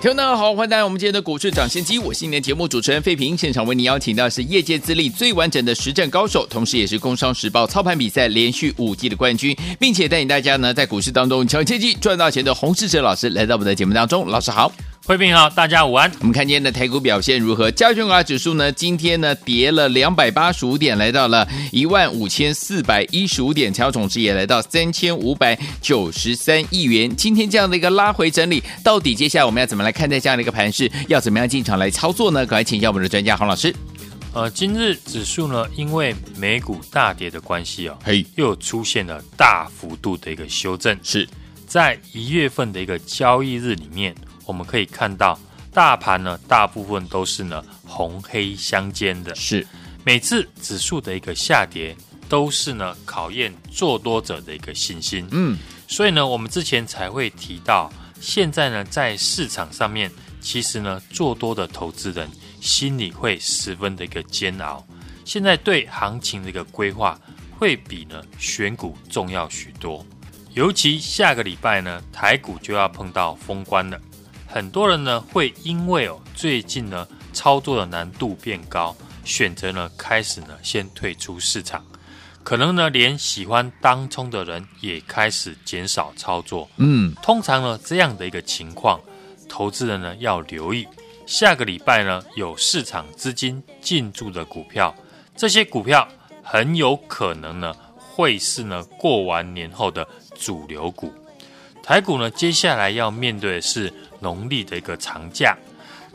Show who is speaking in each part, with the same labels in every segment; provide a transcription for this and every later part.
Speaker 1: 听众大家好，欢迎来到我们今天的股市涨先机，我是今天的节目主持人费平。现场为你邀请到是业界资历最完整的实战高手，同时也是工商时报操盘比赛连续五季的冠军，并且带领大家呢在股市当中抢先机赚到钱的洪世哲老师来到我们的节目当中。老师好。
Speaker 2: 慧平好，大家午安。
Speaker 1: 我们看今天的台股表现如何？加权股价指数呢？今天呢跌了两百八十五点，来到了一万五千四百一十五点，成交总值也来到三千五百九十三亿元。今天这样的一个拉回整理，到底接下来我们要怎么来看待这样的一个盘势？要怎么样进场来操作呢？赶快请教我们的专家黄老师。
Speaker 2: 呃，今日指数呢，因为美股大跌的关系哦，
Speaker 1: 嘿，
Speaker 2: 又出现了大幅度的一个修正。
Speaker 1: 是
Speaker 2: 在一月份的一个交易日里面。我们可以看到，大盘呢，大部分都是呢红黑相间的。
Speaker 1: 是，
Speaker 2: 每次指数的一个下跌，都是呢考验做多者的一个信心。
Speaker 1: 嗯，
Speaker 2: 所以呢，我们之前才会提到，现在呢在市场上面，其实呢做多的投资人心里会十分的一个煎熬。现在对行情的一个规划，会比呢选股重要许多。尤其下个礼拜呢，台股就要碰到封关了。很多人呢会因为哦最近呢操作的难度变高，选择呢开始呢先退出市场，可能呢连喜欢当冲的人也开始减少操作。
Speaker 1: 嗯，
Speaker 2: 通常呢这样的一个情况，投资人呢要留意，下个礼拜呢有市场资金进驻的股票，这些股票很有可能呢会是呢过完年后的主流股。台股呢接下来要面对的是。农历的一个长假，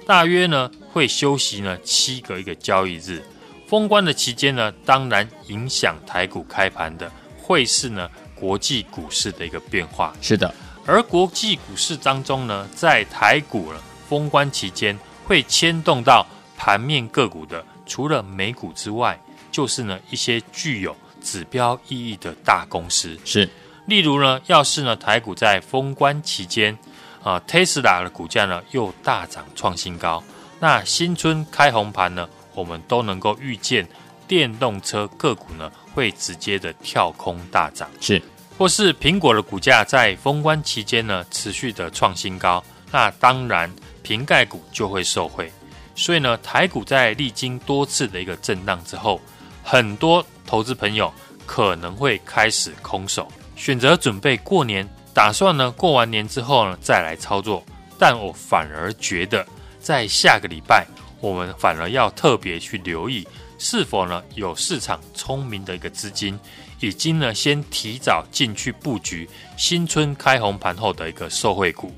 Speaker 2: 大约呢会休息呢七个一个交易日。封关的期间呢，当然影响台股开盘的会是呢国际股市的一个变化。
Speaker 1: 是的，
Speaker 2: 而国际股市当中呢，在台股呢封关期间会牵动到盘面个股的，除了美股之外，就是呢一些具有指标意义的大公司。
Speaker 1: 是，
Speaker 2: 例如呢，要是呢台股在封关期间。啊，，Tesla 的股价呢又大涨创新高，那新春开红盘呢，我们都能够预见电动车个股呢会直接的跳空大涨，
Speaker 1: 是，
Speaker 2: 或是苹果的股价在封关期间呢持续的创新高，那当然瓶盖股就会受惠，所以呢台股在历经多次的一个震荡之后，很多投资朋友可能会开始空手，选择准备过年。打算呢，过完年之后呢，再来操作。但我反而觉得，在下个礼拜，我们反而要特别去留意，是否呢有市场聪明的一个资金，已经呢先提早进去布局新春开红盘后的一个受惠股。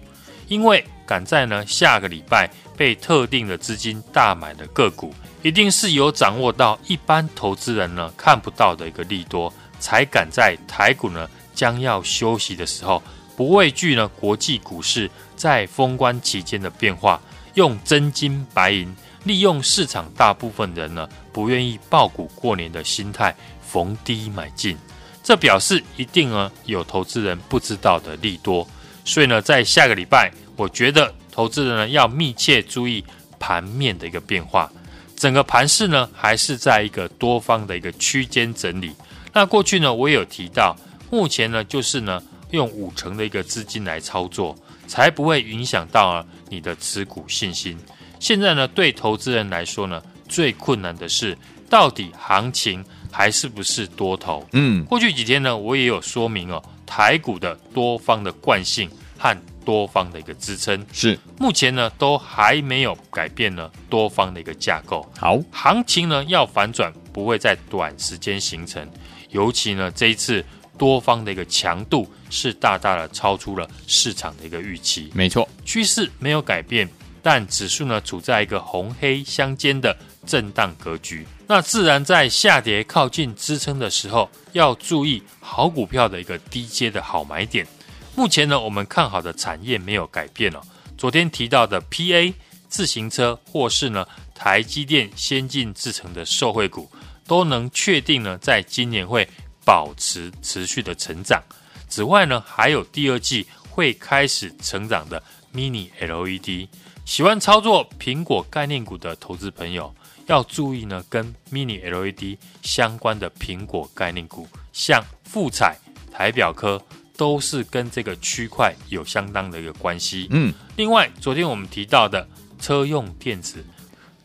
Speaker 2: 因为赶在呢下个礼拜被特定的资金大买的个股，一定是有掌握到一般投资人呢看不到的一个利多，才敢在台股呢。将要休息的时候，不畏惧呢国际股市在封关期间的变化，用真金白银，利用市场大部分人呢不愿意抱股过年的心态，逢低买进。这表示一定呢有投资人不知道的利多，所以呢在下个礼拜，我觉得投资人呢要密切注意盘面的一个变化。整个盘势呢还是在一个多方的一个区间整理。那过去呢我也有提到。目前呢，就是呢，用五成的一个资金来操作，才不会影响到啊你的持股信心。现在呢，对投资人来说呢，最困难的是到底行情还是不是多头？
Speaker 1: 嗯，
Speaker 2: 过去几天呢，我也有说明哦，台股的多方的惯性和多方的一个支撑
Speaker 1: 是
Speaker 2: 目前呢都还没有改变呢多方的一个架构。
Speaker 1: 好，
Speaker 2: 行情呢要反转，不会在短时间形成，尤其呢这一次。多方的一个强度是大大的超出了市场的一个预期，
Speaker 1: 没错，
Speaker 2: 趋势没有改变，但指数呢处在一个红黑相间的震荡格局，那自然在下跌靠近支撑的时候，要注意好股票的一个低阶的好买点。目前呢，我们看好的产业没有改变哦。昨天提到的 PA 自行车或是呢台积电先进制成的受惠股，都能确定呢，在今年会保持持续的成长。此外呢，还有第二季会开始成长的 Mini LED。喜欢操作苹果概念股的投资朋友要注意呢，跟 Mini LED 相关的苹果概念股，像富彩、台表科，都是跟这个区块有相当的一个关系。嗯，另外，昨天我们提到的车用电子，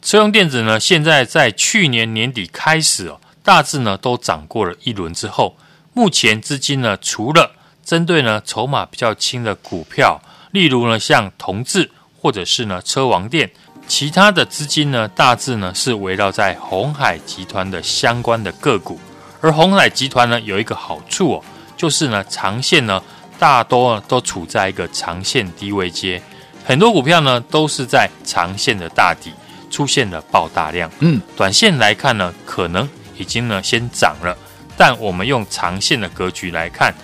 Speaker 2: 车用电子呢，现在在去年年底开始哦，大致呢都涨过了一轮之后，目前资金呢，除了针对呢筹码比较轻的股票，例如呢像同志。或者是呢，车王店，其他的资金呢，大致呢是围绕在鸿海集团的相关的个股。而鸿海集团呢，有一个好处哦，就是呢，长线呢，大多都处在一个长线低位阶，很多股票呢都是在长线的大底出现了爆大量。嗯，短线来看呢，可能已经呢先涨了，但我们用长线的格局来看，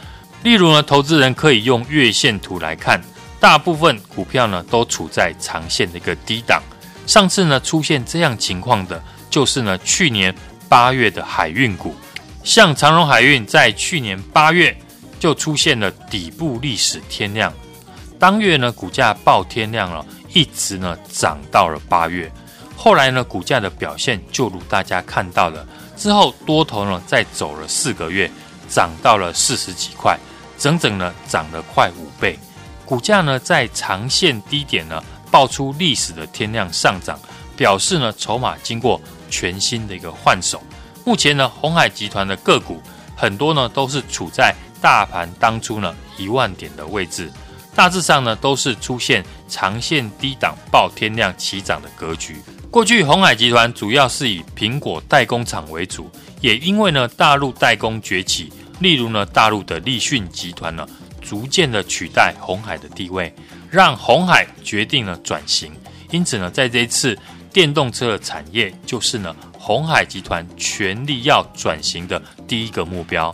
Speaker 2: 例如呢，投资人可以用月线图来看。大部分股票呢都处在长线的一个低档。上次呢出现这样情况的，就是呢去年八月的海运股，像长荣海运在去年八月就出现了底部历史天量，当月呢股价爆天量了，一直呢涨到了八月。后来呢股价的表现就如大家看到了，之后多头呢再走了四个月，涨到了四十几块，整整呢涨了快五倍。股价呢，在长线低点呢，爆出历史的天量上涨，表示呢，筹码经过全新的一个换手。目前呢，鸿海集团的个股很多呢，都是处在大盘当初呢一万点的位置，大致上呢，都是出现长线低档爆天量起涨的格局。过去鸿海集团主要是以苹果代工厂为主，也因为呢，大陆代工崛起，例如呢，大陆的立讯集团呢。逐渐的取代鸿海的地位，让鸿海决定了转型。因此呢，在这一次电动车的产业，就是呢鸿海集团全力要转型的第一个目标。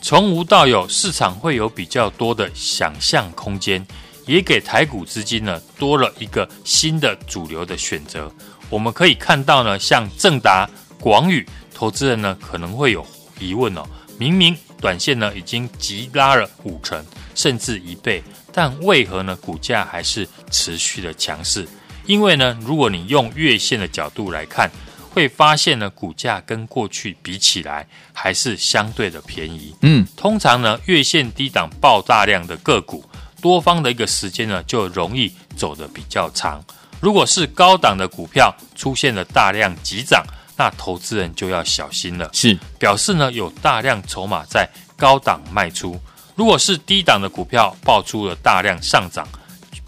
Speaker 2: 从无到有，市场会有比较多的想象空间，也给台股资金呢多了一个新的主流的选择。我们可以看到呢，像正达、广宇，投资人呢可能会有疑问哦，明明短线呢已经急拉了五成。甚至一倍，但为何呢？股价还是持续的强势？因为呢，如果你用月线的角度来看，会发现呢，股价跟过去比起来还是相对的便宜。嗯，通常呢，月线低档爆大量的个股，多方的一个时间呢，就容易走得比较长。如果是高档的股票出现了大量急涨，那投资人就要小心了，是表示呢，有大量筹码在高档卖出。如果是低档的股票爆出了大量上涨，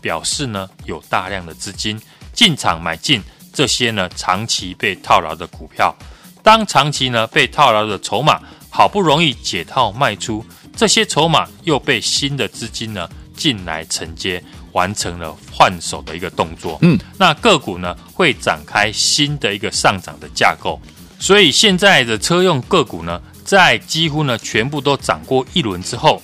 Speaker 2: 表示呢有大量的资金进场买进这些呢长期被套牢的股票。当长期呢被套牢的筹码好不容易解套卖出，这些筹码又被新的资金呢进来承接，完成了换手的一个动作。嗯，那个股呢会展开新的一个上涨的架构。所以现在的车用个股呢，在几乎呢全部都涨过一轮之后。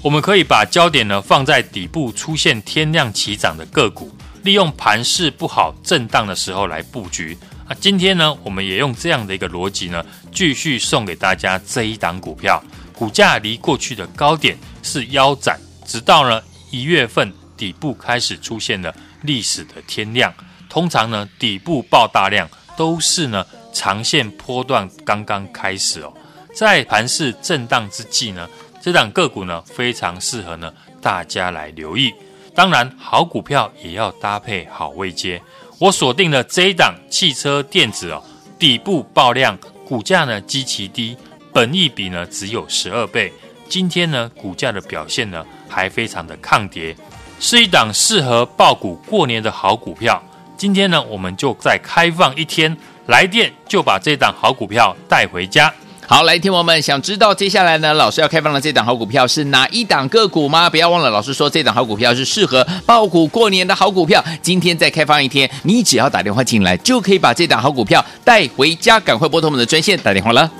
Speaker 2: 我们可以把焦点呢放在底部出现天量起涨的个股，利用盘势不好震荡的时候来布局。啊，今天呢，我们也用这样的一个逻辑呢，继续送给大家这一档股票，股价离过去的高点是腰斩，直到呢一月份底部开始出现了历史的天量。通常呢，底部爆大量都是呢长线波段刚刚开始哦，在盘势震荡之际呢。这档个股呢，非常适合呢大家来留意。当然，好股票也要搭配好位阶。我锁定了这一档汽车电子哦，底部爆量，股价呢极其低，本益比呢只有十二倍。今天呢，股价的表现呢还非常的抗跌，是一档适合爆股过年的好股票。今天呢，我们就再开放一天，来电就把这档好股票带回家。
Speaker 1: 好，来，听我们想知道接下来呢，老师要开放的这档好股票是哪一档个股吗？不要忘了，老师说这档好股票是适合爆股过年的好股票。今天再开放一天，你只要打电话进来，就可以把这档好股票带回家。赶快拨通我们的专线打电话了。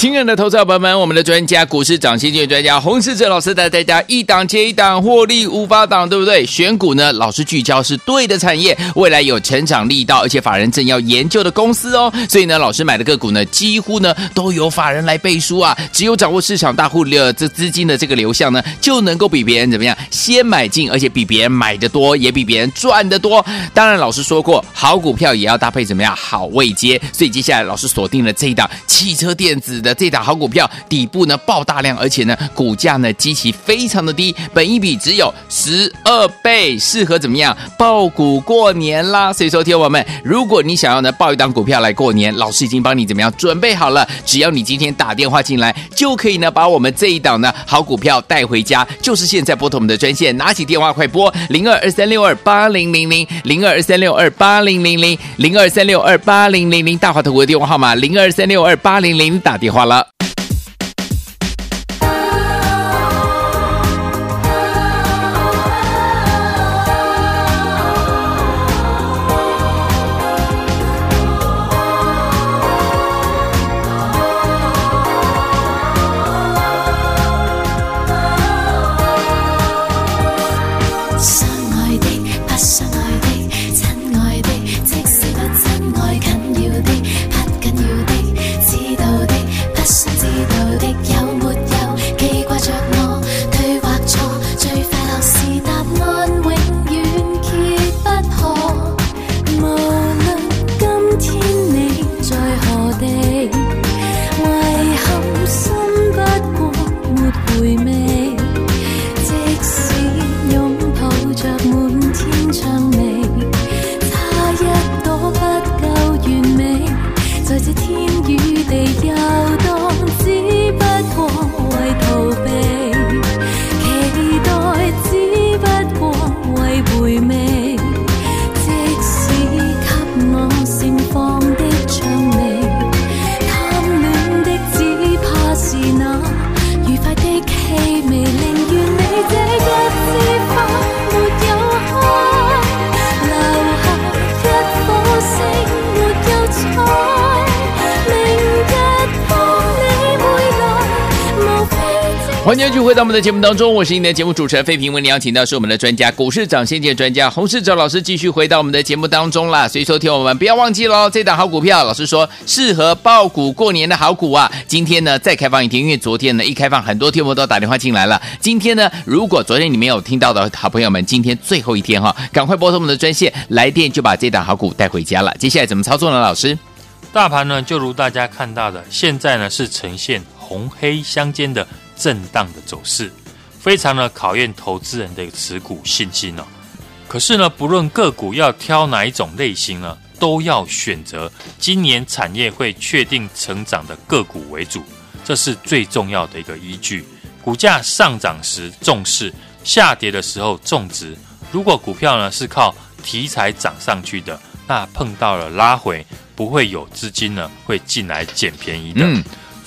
Speaker 1: 亲爱的投资者朋友们，我们的专家股市涨先机专家洪世哲老师带大家一档接一档获利无法挡，对不对？选股呢，老师聚焦是对的产业，未来有成长力道，而且法人正要研究的公司哦。所以呢，老师买的个股呢，几乎呢都有法人来背书啊。只有掌握市场大户的这资金的这个流向呢，就能够比别人怎么样先买进，而且比别人买的多，也比别人赚的多。当然，老师说过，好股票也要搭配怎么样好位阶。所以接下来老师锁定了这一档汽车电子的。这档好股票底部呢爆大量，而且呢股价呢极其非常的低，本一比只有十二倍，适合怎么样爆股过年啦？所以说，听我们，如果你想要呢爆一档股票来过年，老师已经帮你怎么样准备好了，只要你今天打电话进来，就可以呢把我们这一档呢好股票带回家。就是现在拨通我们的专线，拿起电话快拨零二二三六二八零零零零二二三六二八零零零零二三六二八零零零大华投顾的电话号码零二三六二八零零打电话。好了。欢继续回到我们的节目当中，我是您的节目主持人费平。为您邀请到是我们的专家，股市涨先机专家洪士哲老师，继续回到我们的节目当中啦。所以收听我们不要忘记喽，这档好股票，老师说适合爆股过年的好股啊。今天呢再开放一天，因为昨天呢一开放，很多听众都打电话进来了。今天呢，如果昨天你没有听到的好朋友们，今天最后一天哈，赶快拨通我们的专线来电，就把这档好股带回家了。接下来怎么操作呢？老师，
Speaker 2: 大盘呢就如大家看到的，现在呢是呈现红黑相间的。震荡的走势，非常的考验投资人的持股信心哦。可是呢，不论个股要挑哪一种类型呢，都要选择今年产业会确定成长的个股为主，这是最重要的一个依据。股价上涨时重视，下跌的时候重值。如果股票呢是靠题材涨上去的，那碰到了拉回，不会有资金呢会进来捡便宜的。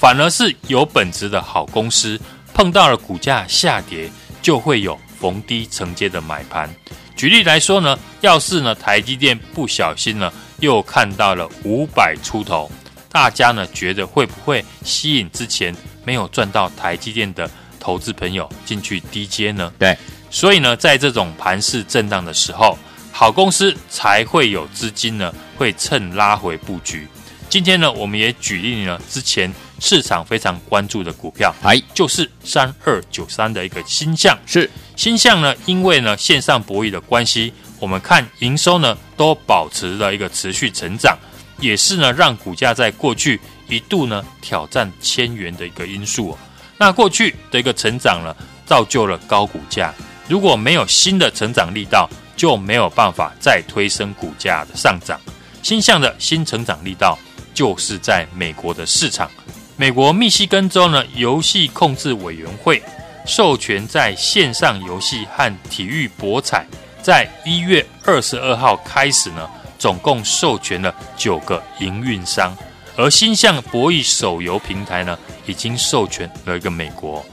Speaker 2: 反而是有本质的好公司，碰到了股价下跌，就会有逢低承接的买盘。举例来说呢，要是呢台积电不小心呢又看到了五百出头，大家呢觉得会不会吸引之前没有赚到台积电的投资朋友进去低接呢？
Speaker 1: 对，
Speaker 2: 所以呢，在这种盘势震荡的时候，好公司才会有资金呢会趁拉回布局。今天呢，我们也举例呢，之前市场非常关注的股票，
Speaker 1: 哎，
Speaker 2: 就是三二九三的一个新象。
Speaker 1: 是
Speaker 2: 新象呢，因为呢线上博弈的关系，我们看营收呢都保持了一个持续成长，也是呢让股价在过去一度呢挑战千元的一个因素。那过去的一个成长呢，造就了高股价。如果没有新的成长力道，就没有办法再推升股价的上涨。新象的新成长力道。就是在美国的市场，美国密西根州呢游戏控制委员会授权在线上游戏和体育博彩，在一月二十二号开始呢，总共授权了九个营运商，而鈊象博弈手游平台呢，已经授权了一个美国。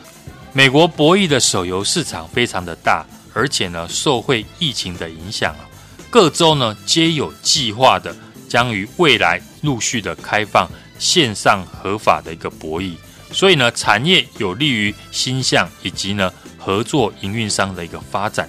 Speaker 2: 美国博弈的手游市场非常的大，而且呢，受惠疫情的影响啊，各州呢皆有计划的。将于未来陆续的开放线上合法的一个博弈，所以呢，产业有利于新象以及呢合作营运商的一个发展。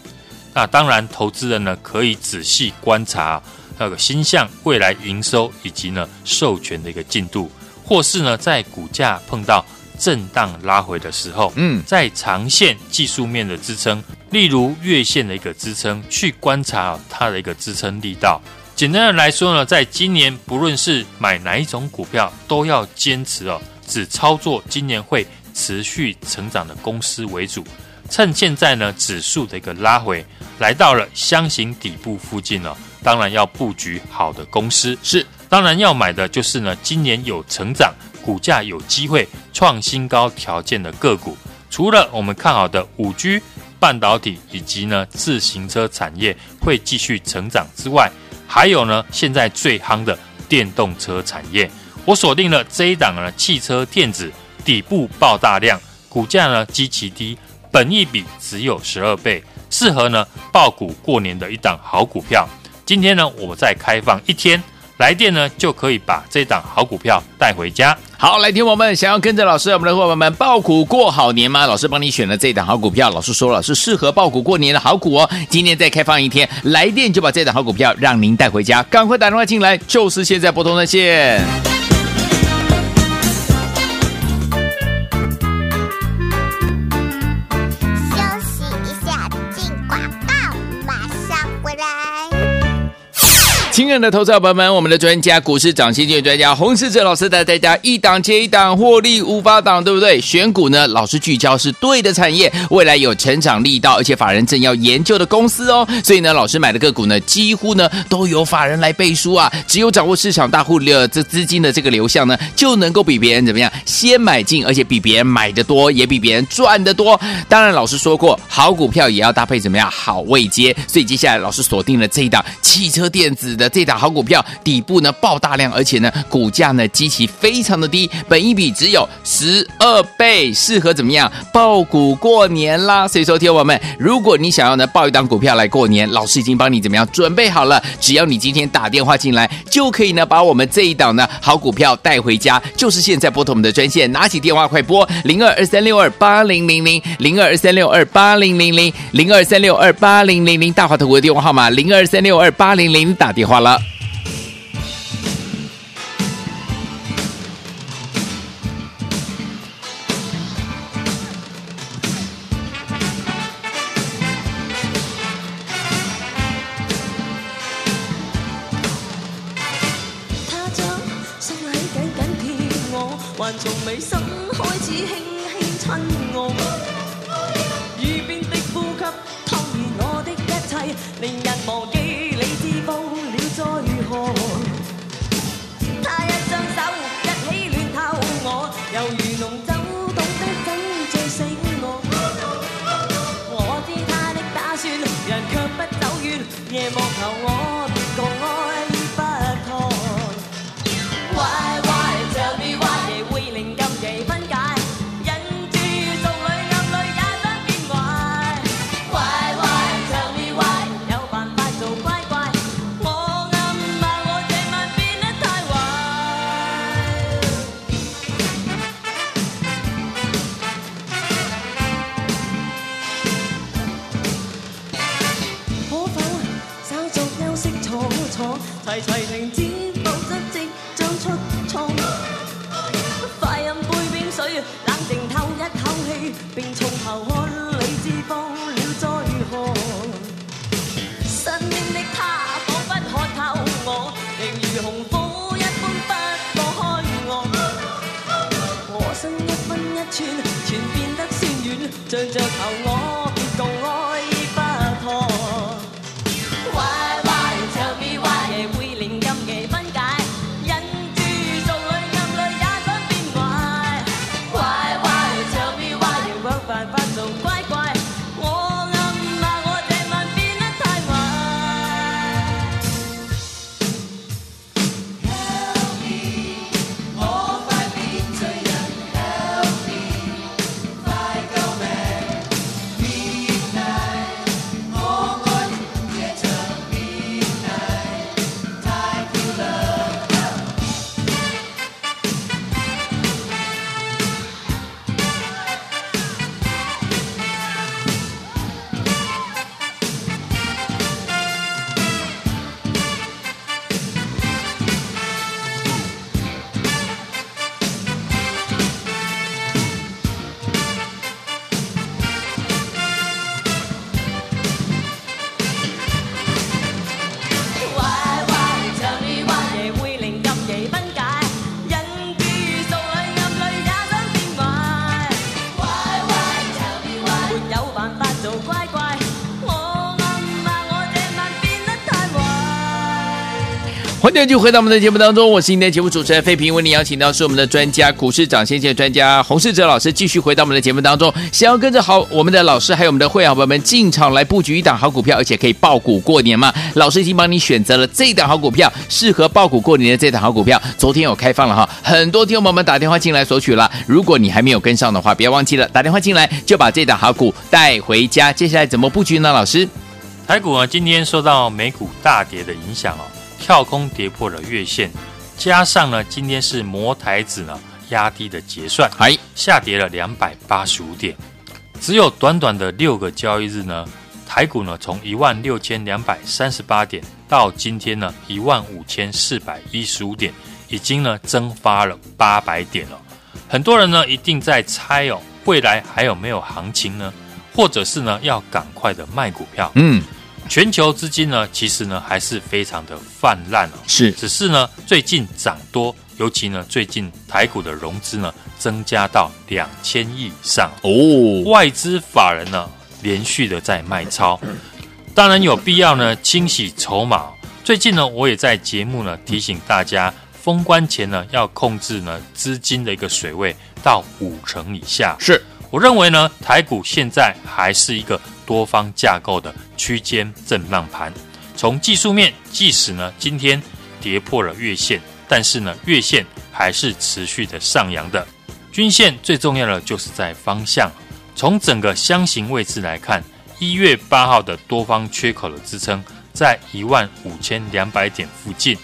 Speaker 2: 那当然，投资人呢可以仔细观察那个新象未来营收以及呢授权的一个进度，或是呢在股价碰到震荡拉回的时候，
Speaker 1: 嗯，在
Speaker 2: 长线技术面的支撑，例如月线的一个支撑，去观察它的一个支撑力道。简单的来说呢，在今年不论是买哪一种股票，都要坚持哦，只操作今年会持续成长的公司为主。趁现在呢，指数的一个拉回，来到了箱型底部附近了，当然要布局好的公司。
Speaker 1: 是，
Speaker 2: 当然要买的就是呢，今年有成长、股价有机会创新高条件的个股。除了我们看好的五 G、半导体以及呢自行车产业会继续成长之外，还有呢，现在最夯的电动车产业，我锁定了这一档呢，汽车电子底部爆大量，股价呢极其低，本一比只有十二倍，适合呢爆股过年的一档好股票。今天呢，我再开放一天。来电呢，就可以把这档好股票带回家。
Speaker 1: 好，来听我们想要跟着老师，我们的伙伴们爆股过好年吗？老师帮你选了这档好股票，老师说了是适合爆股过年的好股哦。今天再开放一天，来电就把这档好股票让您带回家，赶快打电话进来，就是现在拨通热线。亲爱的投资者朋友们，我们的专家股市涨先机专家洪世哲老师带大家一档接一档获利五八档，对不对？选股呢，老师聚焦是对的产业，未来有成长力道，而且法人正要研究的公司哦。所以呢，老师买的个股呢，几乎呢都有法人来背书啊。只有掌握市场大户的这资金的这个流向呢，就能够比别人怎么样先买进，而且比别人买的多，也比别人赚的多。当然，老师说过，好股票也要搭配怎么样好位阶。所以接下来老师锁定了这一档汽车电子。的这一档好股票底部呢爆大量，而且呢股价呢基期非常的低，本一比只有十二倍，适合怎么样爆股过年啦？所以说，听我们，如果你想要呢爆一档股票来过年，老师已经帮你怎么样准备好了，只要你今天打电话进来，就可以呢把我们这一档呢好股票带回家。就是现在拨通我们的专线，拿起电话快拨零二二三六二八零零零零二二三六二八零零零零二三六二八零零零大华投顾的电话号码零二三六二八零零打
Speaker 3: 电话。啦冷静透一口气，并从头看理智放了再何？身边的他仿佛看透我，仍如红火一般不放开我。我身一分一寸，全变得酸软，像着头我
Speaker 1: 欢迎回到我们的节目当中，我是今天节目主持人费平，为您邀请到是我们的专家股市涨先机专家洪世哲老师，继续回到我们的节目当中。想要跟着好我们的老师，还有我们的会员朋友们进场来布局一档好股票，而且可以爆股过年吗？老师已经帮你选择了这档好股票，适合爆股过年的这档好股票，昨天有开放了哈，很多听众朋友们打电话进来索取了。如果你还没有跟上的话，不要忘记了打电话进来就把这档好股带回家。接下来怎么布局呢？老师，
Speaker 2: 台股啊今天受到美股大跌的影响哦。跳空跌破了月线，加上呢，今天是摩台子呢压低的结算，还下跌了两百八十五点。只有短短的六个交易日呢，台股呢从一万六千两百三十八点到今天呢一万五千四百一十五点，已经呢蒸发了八百点了。很多人呢一定在猜哦，未来还有没有行情呢？或者是呢要赶快的卖股票？嗯。全球资金呢，其实呢还是非常的泛滥哦，
Speaker 1: 是，
Speaker 2: 只是呢最近涨多，尤其呢最近台股的融资呢增加到两千亿以上哦，外资法人呢连续的在卖超，当然有必要呢清洗筹码。最近呢我也在节目呢提醒大家，封关前呢要控制呢资金的一个水位到五成以下。
Speaker 1: 是，
Speaker 2: 我认为呢台股现在还是一个。多方架构的区间震荡盘，从技术面，即使呢今天跌破了月线，但是呢月线还是持续的上扬的。均线最重要的就是在方向。从整个箱型位置来看，一月八号的多方缺口的支撑在一万五千两百点附近，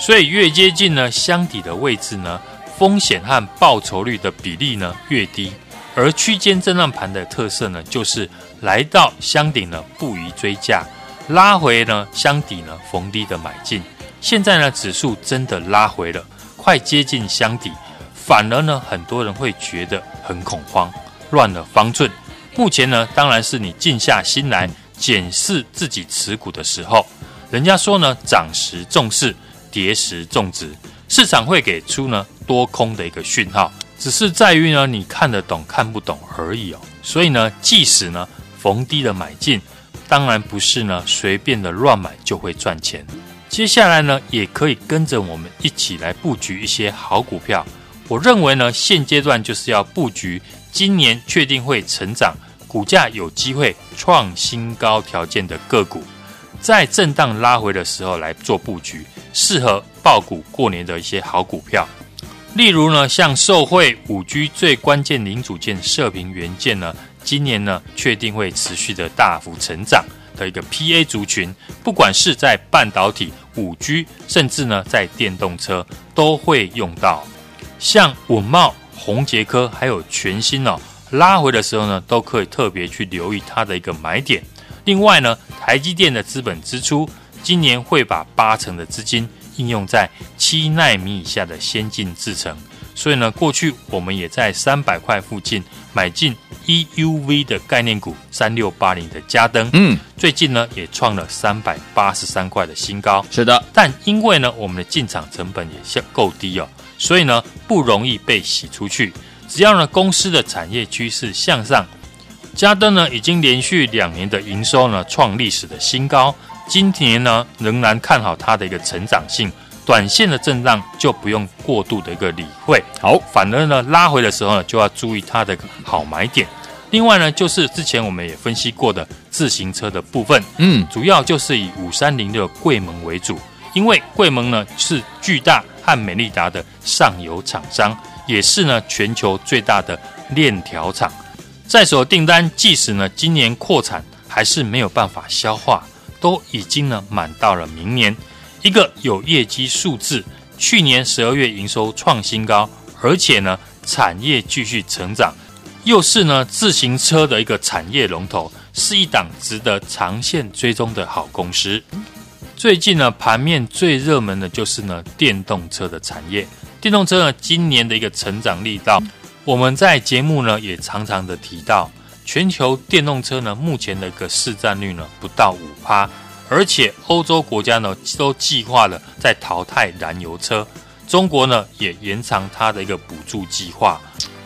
Speaker 2: 所以越接近呢箱底的位置呢，风险和报酬率的比例呢越低。而区间震荡盘的特色呢，就是来到箱顶呢不宜追价，拉回呢箱底呢逢低的买进。现在呢指数真的拉回了，快接近箱底，反而呢很多人会觉得很恐慌，乱了方寸。目前呢当然是你静下心来检视自己持股的时候。人家说呢涨时重视，跌时重质，市场会给出呢多空的一个讯号。只是在于呢，你看得懂看不懂而已哦。所以呢，即使呢逢低的买进，当然不是呢随便的乱买就会赚钱。接下来呢，也可以跟着我们一起来布局一些好股票。我认为呢，现阶段就是要布局今年确定会成长、股价有机会创新高条件的个股，在震荡拉回的时候来做布局，适合爆股过年的一些好股票。例如呢，像受惠五 G 最关键零组件射频元件呢，今年呢确定会持续的大幅成长的一个 PA 族群，不管是在半导体、五 G，甚至呢在电动车都会用到。像稳懋、宏捷科还有全新哦，拉回的时候呢，都可以特别去留意它的一个买点。另外呢，台积电的资本支出今年会把八成的资金。应用在七纳米以下的先进制程，所以呢，过去我们也在三百块附近买进 EUV 的概念股三六八零的嘉登，嗯，最近呢也创了三百八十三块的新高。
Speaker 1: 是的，
Speaker 2: 但因为呢我们的进场成本也相够低哦，所以呢不容易被洗出去。只要呢公司的产业趋势向上，嘉登呢已经连续两年的营收呢创历史的新高。今年呢，仍然看好它的一个成长性，短线的震荡就不用过度的一个理会。好，反而呢，拉回的时候呢，就要注意它的好买点。另外呢，就是之前我们也分析过的自行车的部分，嗯，主要就是以五三零六贵盟为主，因为贵盟呢是巨大和美利达的上游厂商，也是呢全球最大的链条厂，在手订单即使呢今年扩产，还是没有办法消化。都已经呢满到了明年，一个有业绩数字，去年十二月营收创新高，而且呢产业继续成长，又是呢自行车的一个产业龙头，是一档值得长线追踪的好公司。最近呢盘面最热门的就是呢电动车的产业，电动车呢今年的一个成长力道，我们在节目呢也常常的提到。全球电动车呢，目前的一个市占率呢不到五趴，而且欧洲国家呢都计划了在淘汰燃油车，中国呢也延长它的一个补助计划。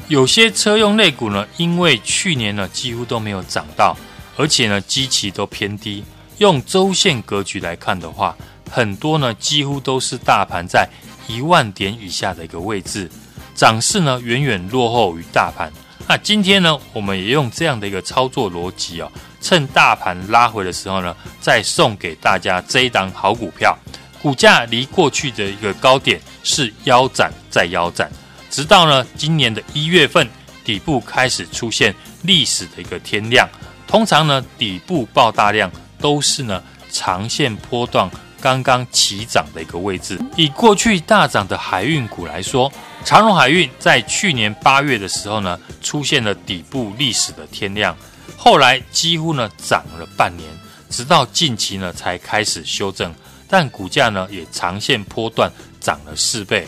Speaker 2: 有些车用类股呢，因为去年呢几乎都没有涨到，而且呢基期都偏低，用周线格局来看的话，很多呢几乎都是大盘在一万点以下的一个位置，涨势呢远远落后于大盘。那今天呢，我们也用这样的一个操作逻辑哦，趁大盘拉回的时候呢，再送给大家这一档好股票，股价离过去的一个高点是腰斩再腰斩，直到呢今年的一月份底部开始出现历史的一个天量。通常呢底部爆大量都是呢长线波段刚刚起涨的一个位置。以过去大涨的海运股来说。长荣海运在去年八月的时候呢，出现了底部历史的天量，后来几乎呢涨了半年，直到近期呢才开始修正，但股价呢也长线波段涨了四倍。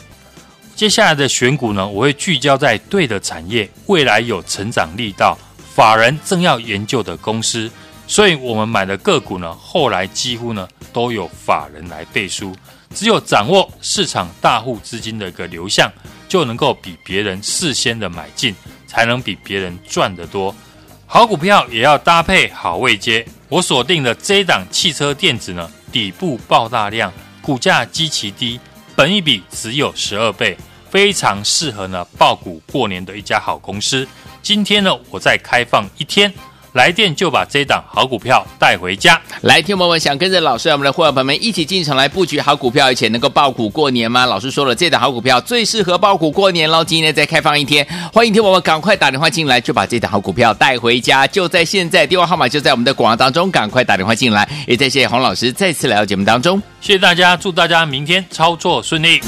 Speaker 2: 接下来的选股呢，我会聚焦在对的产业，未来有成长力道，法人正要研究的公司，所以我们买的个股呢，后来几乎呢都有法人来背书。只有掌握市场大户资金的一个流向，就能够比别人事先的买进，才能比别人赚得多。好股票也要搭配好位阶。我锁定的这一档汽车电子呢，底部爆大量，股价极其低，本一比只有十二倍，非常适合呢爆股过年的一家好公司。今天呢，我再开放一天。来电就把这档好股票带回家。
Speaker 1: 来，听友们想跟着老师，我们的伙伴们一起进场来布局好股票，而且能够爆股过年吗？老师说了，这档好股票最适合爆股过年喽。今天再开放一天，欢迎听友们赶快打电话进来，就把这档好股票带回家。就在现在，电话号码就在我们的广告当中，赶快打电话进来。也再谢谢洪老师再次来到节目当中，
Speaker 2: 谢谢大家，祝大家明天操作顺利。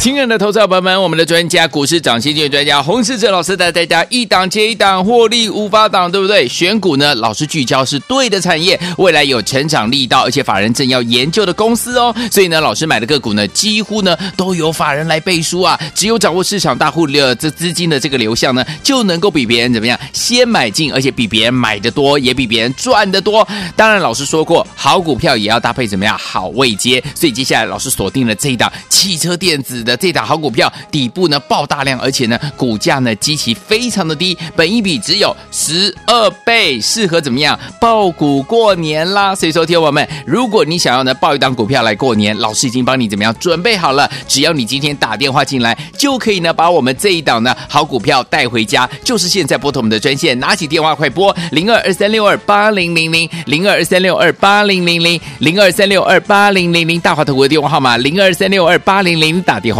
Speaker 1: 亲爱的投资者朋友们，我们的专家股市涨先见专家洪世哲老师带大家一档接一档获利无法挡，对不对？选股呢，老师聚焦是对的产业，未来有成长力道，而且法人正要研究的公司哦。所以呢，老师买的个股呢，几乎呢都有法人来背书啊。只有掌握市场大户的这资金的这个流向呢，就能够比别人怎么样先买进，而且比别人买的多，也比别人赚的多。当然，老师说过，好股票也要搭配怎么样好位阶。所以接下来老师锁定了这一档汽车电子的。这档好股票底部呢爆大量，而且呢股价呢极其非常的低，本益比只有十二倍，适合怎么样爆股过年啦？所以说，听我们，如果你想要呢爆一档股票来过年，老师已经帮你怎么样准备好了，只要你今天打电话进来，就可以呢把我们这一档呢好股票带回家。就是现在拨通我们的专线，拿起电话快拨零二二三六二八零零零零二二三六二八零零零零二三六二八零零零大华投顾的电话号码零二三六二八零零打电话。